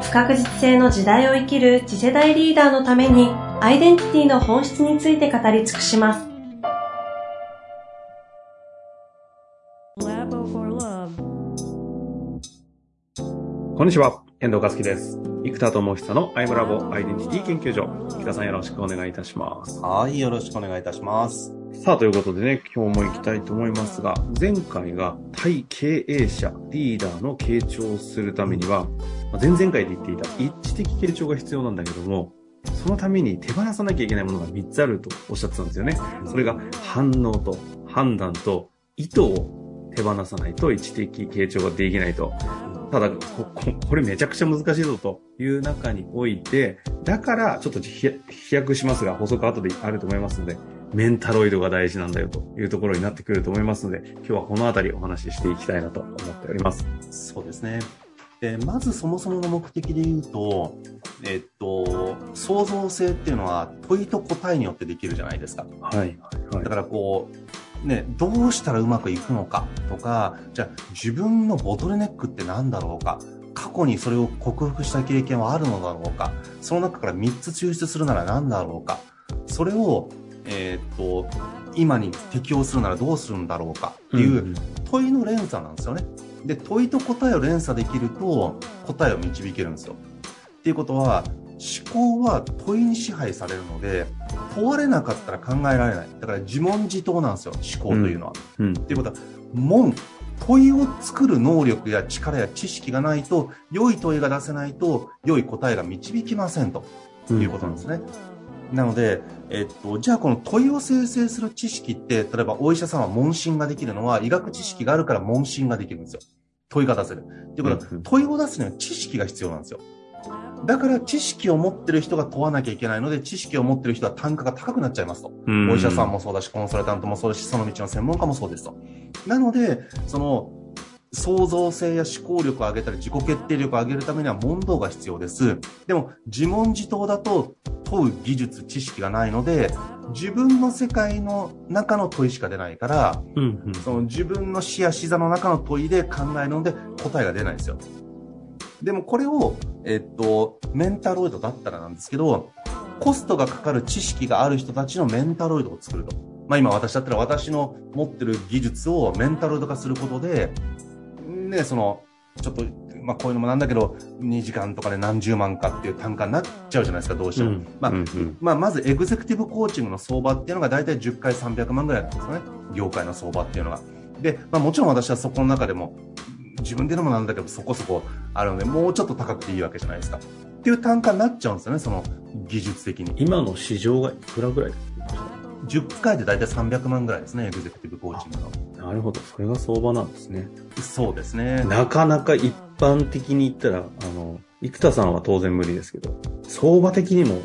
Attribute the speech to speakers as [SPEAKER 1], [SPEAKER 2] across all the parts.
[SPEAKER 1] 不確実性の時代を生きる次世代リーダーのためにアイデンティティの本質について語り尽くします。
[SPEAKER 2] こんにちは、遠藤和樹です。生田智久のアイムラボアイデンティティ研究所。生田さんよろしくお願いいたします。
[SPEAKER 3] はい、よろしくお願いいたします。
[SPEAKER 2] さあ、ということでね、今日も行きたいと思いますが、前回が対経営者、リーダーの傾聴をするためには、前々回で言っていた一致的傾聴が必要なんだけども、そのために手放さなきゃいけないものが3つあるとおっしゃってたんですよね。それが反応と判断と意図を手放さないと一致的傾聴ができないと。ただこ、これめちゃくちゃ難しいぞという中において、だからちょっと飛躍しますが、補足後であると思いますので、メンタロイドが大事なんだよというところになってくると思いますので、今日はこのあたりお話ししていきたいなと思っております。
[SPEAKER 3] そうですね。でまずそもそもの目的で言うと、えっと、創造性っていうのは問いと答えによってできるじゃないですか。
[SPEAKER 2] はい。はい、
[SPEAKER 3] だからこう、ね、どうしたらうまくいくのかとか、じゃあ自分のボトルネックって何だろうか。過去にそれを克服した経験はあるのだろうか。その中から3つ抽出するなら何だろうか。それを、えー、っと、今に適応するならどうするんだろうかっていう問いの連鎖なんですよね。で、問いと答えを連鎖できると答えを導けるんですよ。っていうことは、思考は問いに支配されるので、問われなかったら考えられない。だから自問自答なんですよ、思考というのは。うんうん、っていうことは、問、問いを作る能力や力や知識がないと、良い問いが出せないと、良い答えが導きませんということなんですね。うん、なので、えっと、じゃあこの問いを生成する知識って、例えばお医者さんは問診ができるのは医学知識があるから問診ができるんですよ。問いが出せる。っていうことは、問いを出すには知識が必要なんですよ。だから知識を持ってる人が問わなきゃいけないので、知識を持ってる人は単価が高くなっちゃいますと。お医者さんもそうだし、コンサルタントもそうだし、その道の専門家もそうですと。なので、その、創造性や思考力を上げたり自己決定力を上げるためには問答が必要です。でも自問自答だと問う技術、知識がないので、自分の世界の中の問いしか出ないから、うんうん、その自分の視や視座の中の問いで考えるので答えが出ないんですよ。でもこれを、えっと、メンタロイドだったらなんですけど、コストがかかる知識がある人たちのメンタロイドを作ると。まあ今私だったら私の持ってる技術をメンタロイド化することで、ね、その、ちょっと、まあこういうのもなんだけど、2時間とかで何十万かっていう単価になっちゃうじゃないですか、どうしても。うん、まあ、うんうん、まあ、まずエグゼクティブコーチングの相場っていうのが大体10回300万ぐらいなんですよね。業界の相場っていうのが。で、まあもちろん私はそこの中でも、自分でのもなんだけどそこそこあるので、もうちょっと高くていいわけじゃないですか。っていう単価になっちゃうんですよね、その技術的に。
[SPEAKER 2] 今の市場がいくらぐらい
[SPEAKER 3] 10回で大体300万ぐらいですね、エグゼクティブコーチングの。
[SPEAKER 2] なるほど。それが相場なんですね。
[SPEAKER 3] そうですね。
[SPEAKER 2] なかなか一般的に言ったら、あの、生田さんは当然無理ですけど、相場的にも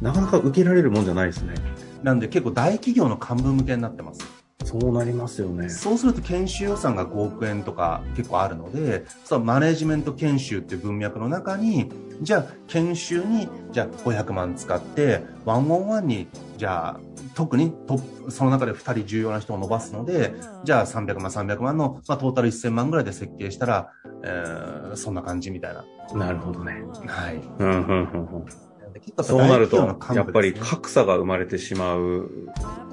[SPEAKER 2] なかなか受けられるもんじゃないですね。
[SPEAKER 3] なんで結構大企業の幹部向けになってます。
[SPEAKER 2] そうなりますよね。
[SPEAKER 3] そうすると研修予算が5億円とか結構あるので、そのマネジメント研修っていう文脈の中に、じゃあ研修に、じゃあ500万使って、ワンオンワンに、じゃあ特にトその中で2人重要な人を伸ばすので、じゃあ300万、300万の、まあ、トータル1000万ぐらいで設計したら、えー、そんな感じみたいな。
[SPEAKER 2] なるほどね。
[SPEAKER 3] はい。
[SPEAKER 2] うんうんうんうんそうなると、やっぱり格差が生まれてしまう、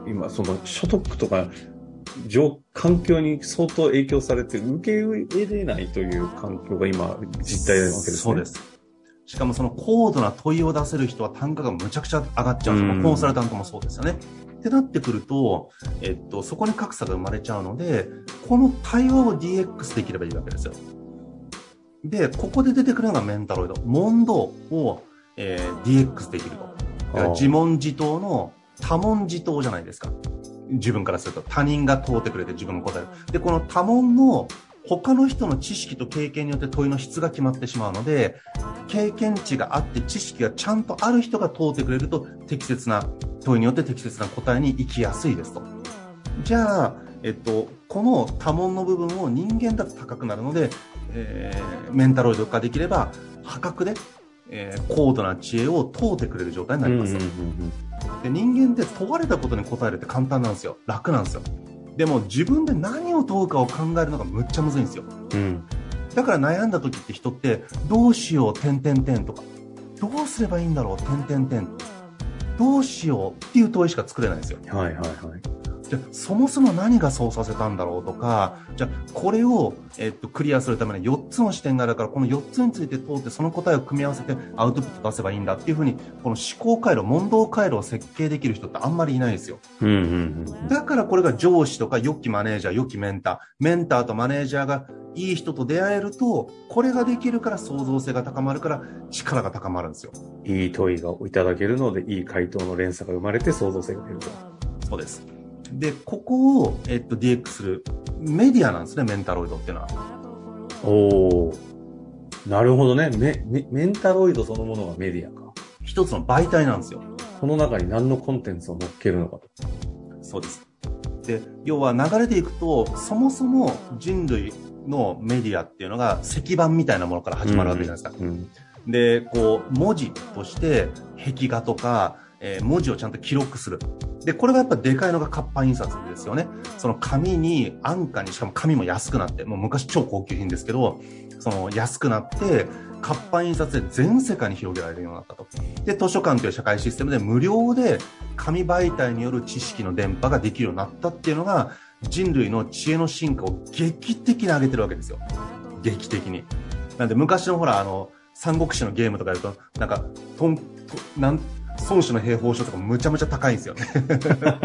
[SPEAKER 2] 今、その所得とか、環境に相当影響されて受け入れないという環境が今実態なわけですね。
[SPEAKER 3] そうです。しかもその高度な問いを出せる人は単価がむちゃくちゃ上がっちゃうんですよ。コンサルタントもそうですよね。ってなってくると、えっと、そこに格差が生まれちゃうので、この対話を DX できればいいわけですよ。で、ここで出てくるのがメンタロイド。問答を、えー、DX できると。自問自答の多問自答じゃないですか。自分からすると他人が問うてくれて自分が答える。で、この多問の、他の人の知識と経験によって問いの質が決まってしまうので、経験値があって知識がちゃんとある人が通ってくれると、適切な問いによって適切な答えに行きやすいですと。じゃあ、えっと、この多問の部分を人間だと高くなるので、えー、メンタロイド化できれば、破格で、えー、高度な知恵を問うてくれる状態になります。で人間って問われたことに答えるって簡単なんですよ。楽なんですよ。でも自分で何を問うかを考えるのがむっちゃむずいんですよ。
[SPEAKER 2] うん。
[SPEAKER 3] だから悩んだ時って人ってどうしよう、点々点とか、どうすればいいんだろう、点々点。どうしようっていう問いしか作れないんですよ。
[SPEAKER 2] はいはいはい。
[SPEAKER 3] じゃそもそも何がそうさせたんだろうとか、じゃこれを、えっと、クリアするために4つの視点があるから、この4つについて通ってその答えを組み合わせてアウトプット出せばいいんだっていうふうに、この思考回路、問答回路を設計できる人ってあんまりいないですよ。
[SPEAKER 2] うんうんうん、
[SPEAKER 3] だからこれが上司とか良きマネージャー、良きメンター、メンターとマネージャーがいい人と出会えると、これができるから創造性が高まるから力が高まるんですよ。
[SPEAKER 2] いい問いがいただけるので、いい回答の連鎖が生まれて創造性が出ると。
[SPEAKER 3] そうです。で、ここを、えっと、DX するメディアなんですね、メンタロイドっていうのは。
[SPEAKER 2] おなるほどねメ。メ、メンタロイドそのものがメディアか。
[SPEAKER 3] 一つの媒体なんですよ。
[SPEAKER 2] この中に何のコンテンツを乗っけるのかと。
[SPEAKER 3] そうです。で、要は流れていくと、そもそも人類のメディアっていうのが石板みたいなものから始まるわけじゃないですか。うんうん、で、こう、文字として壁画とか、えー、文字をちゃんと記録する。で、これがやっぱでかいのが活版印刷ですよね。その紙に安価に、しかも紙も安くなって、もう昔超高級品ですけど、その安くなって、活版印刷で全世界に広げられるようになったと。で、図書館という社会システムで無料で紙媒体による知識の伝播ができるようになったっていうのが、人類の知恵の進化を劇的に上げてるわけですよ。劇的に。なんで昔のほら、あの、三国志のゲームとかやると、なんか、とん、となん、孫子の兵法書とかむちゃむちゃ高いんですよね。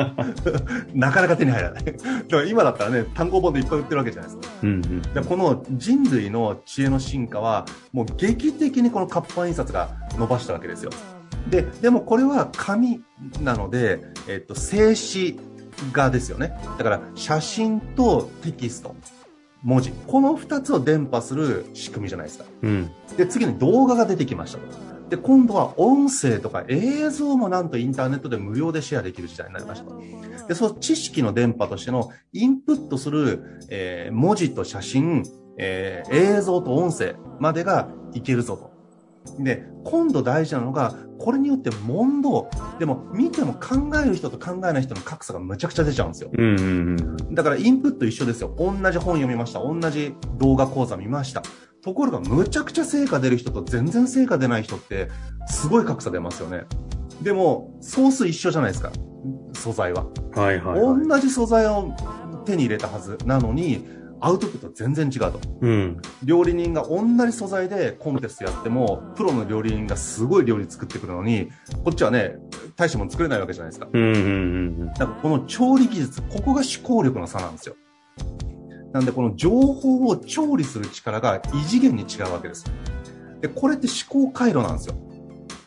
[SPEAKER 3] なかなか手に入らない。だから今だったらね、単行本でいっぱい売ってるわけじゃないですか。うんうん、でこの人類の知恵の進化は、もう劇的にこの活版印刷が伸ばしたわけですよ。で、でもこれは紙なので、えっと、静止画ですよね。だから写真とテキスト。文字。この二つを伝播する仕組みじゃないですか。うん、で、次に動画が出てきましたと。で、今度は音声とか映像もなんとインターネットで無料でシェアできる時代になりました。で、その知識の電波としてのインプットする、えー、文字と写真、えー、映像と音声までがいけるぞと。で、今度大事なのが、これによって問答。でも、見ても考える人と考えない人の格差がむちゃくちゃ出ちゃうんですよ。うんうんうん、だから、インプット一緒ですよ。同じ本読みました。同じ動画講座見ました。ところが、むちゃくちゃ成果出る人と全然成果出ない人って、すごい格差出ますよね。でも、ソース一緒じゃないですか。素材は。
[SPEAKER 2] はいはい、
[SPEAKER 3] はい、同じ素材を手に入れたはずなのに、アウトプットは全然違うと。うん。料理人が同じ素材でコンテストやっても、プロの料理人がすごい料理作ってくるのに、こっちはね、大したもの作れないわけじゃないですか。うんうんうん。だからこの調理技術、ここが思考力の差なんですよ。なんでこの情報を調理する力が異次元に違うわけです。で、これって思考回路なんですよ。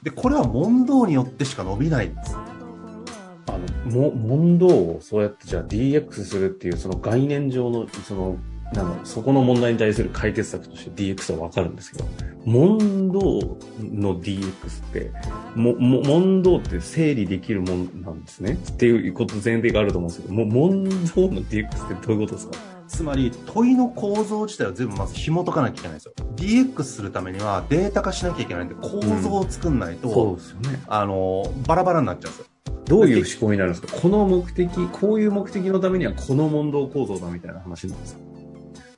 [SPEAKER 3] で、これは問答によってしか伸びないんです。
[SPEAKER 2] あの、も、問答をそうやってじゃあ DX するっていうその概念上の、その、なんだそこの問題に対する解決策として DX はわかるんですけど、問答の DX って、も、も、問答って整理できるもんなんですねっていうこと前提があると思うんですけど、も、問答の DX ってどういうことですか？
[SPEAKER 3] つまり問いの構造自体を全部まず紐解かなきゃいけないんですよ。DX するためにはデータ化しなきゃいけないんで構造を作んないと、うん、そうですよね。あの、バラバラになっちゃうんですよ。
[SPEAKER 2] どういう思考になるんですか？この目的、こういう目的のためにはこの問答構造だみたいな話なんですか？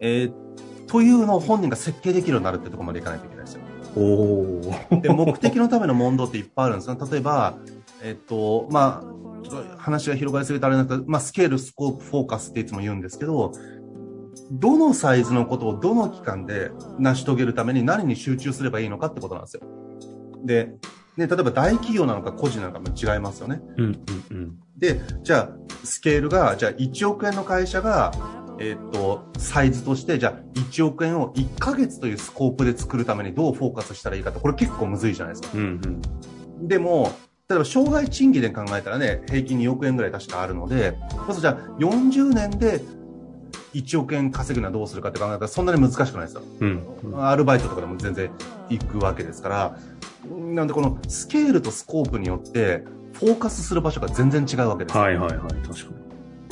[SPEAKER 3] えー、というのを本人が設計できるようになるってところまでいかないといけないですよ。おで目的のための問答っていっぱいあるんですよ。例えば、えっと、まあ、話が広がりすぎてあれなんですけど、まあ、スケール、スコープ、フォーカスっていつも言うんですけど、どのサイズのことをどの期間で成し遂げるために何に集中すればいいのかってことなんですよ。で、ね、例えば大企業なのか個人なのかも違いますよね。うんうんうん、で、じゃあ、スケールが、じゃあ1億円の会社が、えっ、と、サイズとして、じゃあ1億円を1ヶ月というスコープで作るためにどうフォーカスしたらいいかって、これ結構むずいじゃないですか。うんうん、でも、例えば、障害賃金で考えたらね、平均2億円ぐらい確かあるので、まずじゃあ、40年で1億円稼ぐにはどうするかって考えたらそんなに難しくないですよ。
[SPEAKER 2] うん。
[SPEAKER 3] アルバイトとかでも全然行くわけですから、なんでこのスケールとスコープによって、フォーカスする場所が全然違うわけですよ。
[SPEAKER 2] はいはいはい、確かに。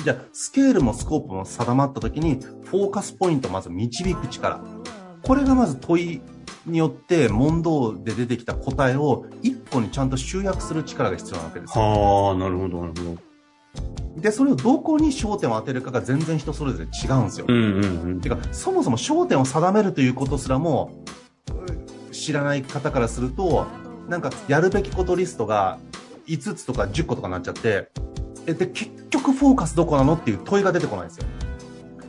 [SPEAKER 3] じゃあ、スケールもスコープも定まった時に、フォーカスポイントをまず導く力。これがまず問いによって問答で出てきた答えを一個にちゃんと集約する力が必要なわけですよ。
[SPEAKER 2] はあ、なるほど、なるほど。
[SPEAKER 3] で、それをどこに焦点を当てるかが全然人それぞれ違うんですよ。
[SPEAKER 2] うんうんうん。
[SPEAKER 3] てか、そもそも焦点を定めるということすらも、う知らない方からすると、なんか、やるべきことリストが5つとか10個とかになっちゃって、えで、結局フォーカスどこなのっていう問いが出てこないんですよ。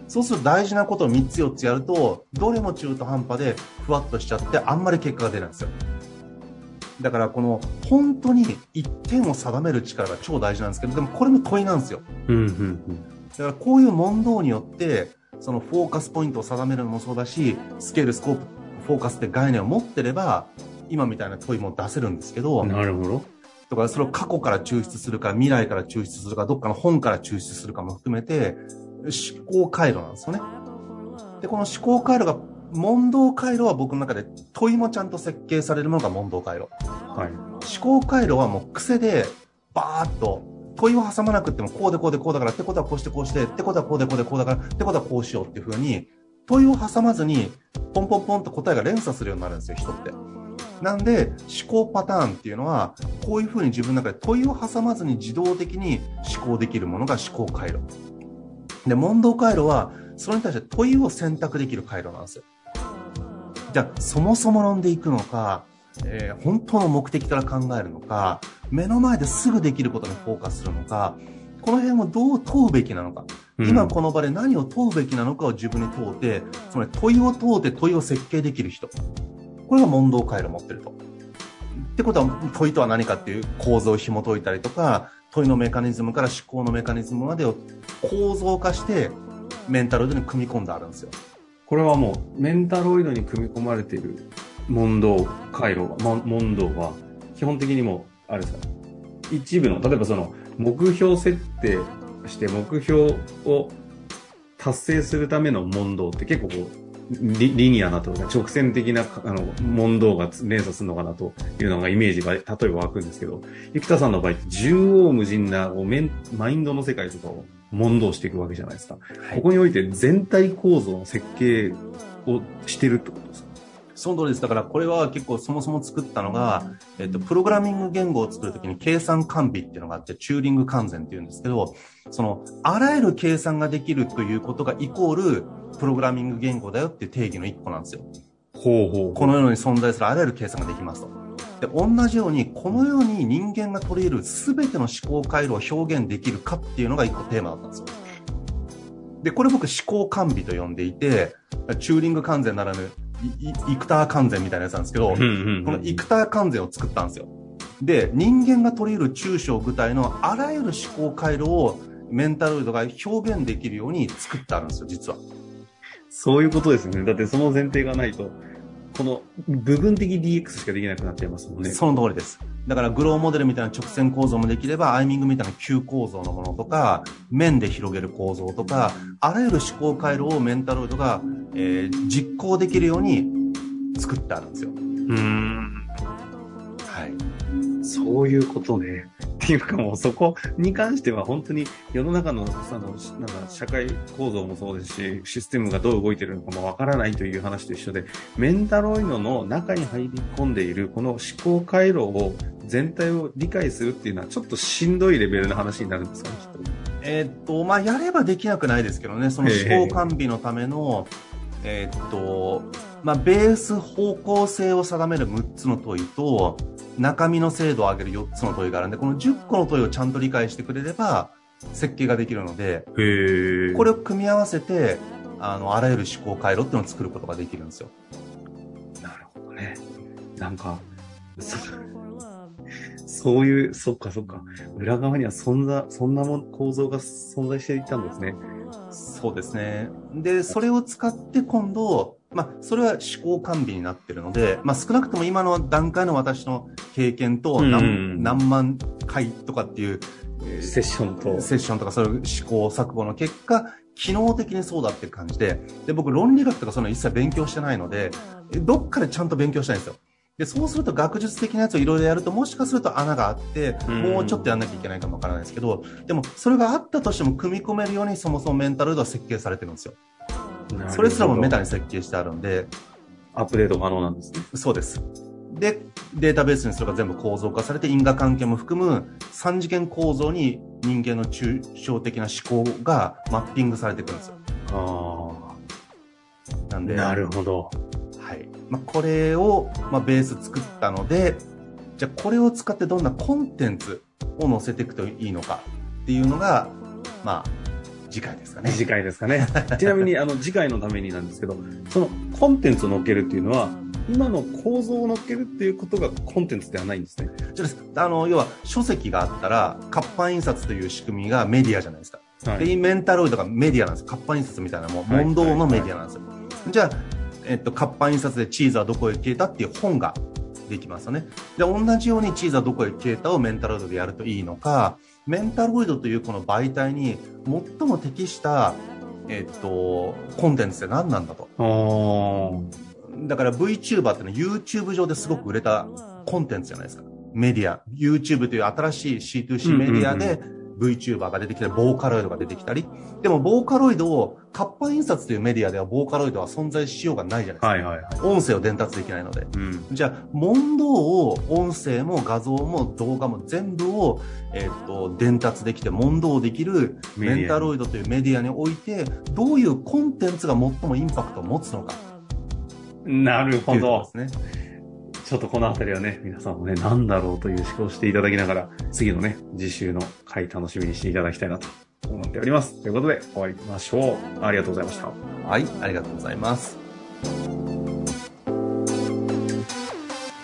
[SPEAKER 3] そうすると大事なことを3つ4つやると、どれも中途半端でふわっとしちゃって、あんまり結果が出ないんですよ。だからこの、本当に一点を定める力が超大事なんですけど、でもこれも問いなんですよ。
[SPEAKER 2] うんうんうん。
[SPEAKER 3] だからこういう問答によって、そのフォーカスポイントを定めるのもそうだし、スケール、スコープ、フォーカスって概念を持ってれば、今みたいな問いも出せるんですけど、
[SPEAKER 2] なるほど。
[SPEAKER 3] とかそれを過去から抽出するか、未来から抽出するか、どっかの本から抽出するかも含めて、思考回路なんですよね。で、この思考回路が、問答回路は僕の中で問いもちゃんと設計されるものが問答回路。
[SPEAKER 2] はい。
[SPEAKER 3] 思考回路はもう癖でバーッと問いを挟まなくてもこうでこうでこうだからってことはこうしてこうしてってことはこうでこうでこうだからってことはこうしようっていう風に問いを挟まずにポンポンポンと答えが連鎖するようになるんですよ人って。なんで思考パターンっていうのはこういう風に自分の中で問いを挟まずに自動的に思考できるものが思考回路。で、問答回路はそれに対して問いを選択できる回路なんですよ。じゃあそもそも論でいくのか、えー本当の目的から考えるのか、目の前ですぐできることにフォーカスするのか、この辺をどう問うべきなのか、
[SPEAKER 2] うん
[SPEAKER 3] 今この場で何を問うべきなのかを自分に問うて、つまり問いを問うて問いを設計できる人。これが問答回路を持ってると。ってことは問いとは何かっていう構造を紐解いたりとか、問いのメカニズムから思考のメカニズムまでを構造化してメンタロイドに組み込んであるんですよ。
[SPEAKER 2] これはもう、メンタロイドに組み込まれている問答回路が、も問答は、基本的にもう、あれですか、一部の、例えばその、目標設定して、目標を達成するための問答って結構こう、リリニアなというか直線的なあの問答が連鎖するのかなというのがイメージが例えば湧くんですけど、生田さんの場合って縦横無尽なメンマインドの世界とかを問答していくわけじゃないですか。ここにおいて全体構造の設計をしてるってことですか？
[SPEAKER 3] その通りです。だからこれは結構そもそも作ったのが、えっと、プログラミング言語を作るときに計算完備っていうのがあって、チューリング完全っていうんですけど、その、あらゆる計算ができるということがイコール、プログラミング言語だよっていう定義の一個なんですよ。
[SPEAKER 2] ほうほう
[SPEAKER 3] この世に存在するあらゆる計算ができますと。で、同じように、この世に人間が取り入れる全ての思考回路を表現できるかっていうのが一個テーマだったんですよ。で、これ僕思考完備と呼んでいて、チューリング完全ならぬ、イクター完全みたいなやつなんですけど、
[SPEAKER 2] うんうんうん
[SPEAKER 3] このイクター完全を作ったんですよ。で、人間が取り入れる中小具体のあらゆる思考回路をメンタロイドが表現できるように作ってあるんですよ、実は。
[SPEAKER 2] そういうことですよね。だってその前提がないと、この部分的 DX しかできなくなっちゃいますもんね。
[SPEAKER 3] その通りです。だからグローモデルみたいな直線構造もできれば、アイミングみたいな急構造のものとか、面で広げる構造とか、あらゆる思考回路をメンタロイドが、えー実行できるように作ってあるんですよ。
[SPEAKER 2] うん。
[SPEAKER 3] はい。
[SPEAKER 2] そういうことね。っていうかもうそこに関しては本当に世の中のそのなんか社会構造もそうですし、システムがどう動いてるのかもわからないという話と一緒で、メンタロイドの中に入り込んでいるこの思考回路を全体を理解するっていうのはちょっとしんどいレベルの話になるんですかね、きっと。
[SPEAKER 3] えーっと、まあ、やればできなくないですけどね、その思考完備のための、えーっと、まあ、ベース方向性を定める6つの問いと、中身の精度を上げる4つの問いがあるんで、この10個の問いをちゃんと理解してくれれば、設計ができるので、
[SPEAKER 2] へ
[SPEAKER 3] これを組み合わせて、あの、あらゆる思考回路っていうのを作ることができるんですよ。
[SPEAKER 2] なるほどね。なんか、そ そういう、そっかそっか。裏側にはそんな、そんなもん構造が存在していたんですね。
[SPEAKER 3] そうですね。で、それを使って今度、まあ、それは思考完備になってるので、まあ、少なくとも今の段階の私の経験と
[SPEAKER 2] うん
[SPEAKER 3] 何,、何万回とかっていう、えー
[SPEAKER 2] セッションと。
[SPEAKER 3] セッションとかそういう試行錯誤の結果、機能的にそうだって感じで、で、僕論理学とかその一切勉強してないので、どっかでちゃんと勉強したいんですよ。で、そうすると学術的なやつをいろいろやると、もしかすると穴があって、
[SPEAKER 2] うん
[SPEAKER 3] もうちょっとやんなきゃいけないかもわからないですけど、でも、それがあったとしても組み込めるようにそもそもメンタルロイドは設計されてるんですよ。それすらもメタに設計してあるんで、
[SPEAKER 2] アップデート可能なんですね。
[SPEAKER 3] そうです。で、データベースにそれが全部構造化されて、因果関係も含む三次元構造に人間の抽象的な思考がマッピングされていくんですよ。
[SPEAKER 2] ああ。
[SPEAKER 3] なんで、
[SPEAKER 2] なるほど。
[SPEAKER 3] はい。まあ、これを、まあ、ベース作ったので、じゃあこれを使ってどんなコンテンツを載せていくといいのかっていうのが、まあ、次回ですかね。
[SPEAKER 2] 次回ですかね。ちなみに、あの、次回のためになんですけど、そのコンテンツを乗っけるっていうのは、今の構造を乗っけるっていうことがコンテンツではないんですね。
[SPEAKER 3] じゃあですあの、要は書籍があったら、活版印刷という仕組みがメディアじゃないですか。
[SPEAKER 2] は
[SPEAKER 3] で、メンタロイドがメディアなんです。活版印刷みたいなもん、
[SPEAKER 2] はい
[SPEAKER 3] 問答のメディアなんですよ。じゃあ、えっと、活版印刷でチーズはどこへ消えたっていう本ができますよね。で、同じようにチーズはどこへ消えたをメンタロイドでやるといいのか、メンタロイドというこの媒体に最も適した、えっと、コンテンツって何なんだと。だから VTuber ってのは YouTube 上ですごく売れたコンテンツじゃないですか。メディア。YouTube という新しい C2C メディアで VTuber が出てきたり、ボーカロイドが出てきたり。でも、ボーカロイドを、活版印刷というメディアではボーカロイドは存在しようがないじゃないですか。
[SPEAKER 2] はいはいはい。
[SPEAKER 3] 音声を伝達できないので。
[SPEAKER 2] うん。
[SPEAKER 3] じゃあ、問答を、音声も画像も動画も全部を、えっと、伝達できて問答できる
[SPEAKER 2] メ
[SPEAKER 3] ンタロイドというメディアにおいて、どういうコンテンツが最もインパクトを持つのか。
[SPEAKER 2] なるほど
[SPEAKER 3] で。すね。
[SPEAKER 2] ちょっとこのあたりはね、皆さんもね、なんだろうという思考をしていただきながら、次のね、次週の回楽しみにしていただきたいなと思っております。ということで、終わりましょう。ありがとうございました。
[SPEAKER 3] はい、ありがとうございます。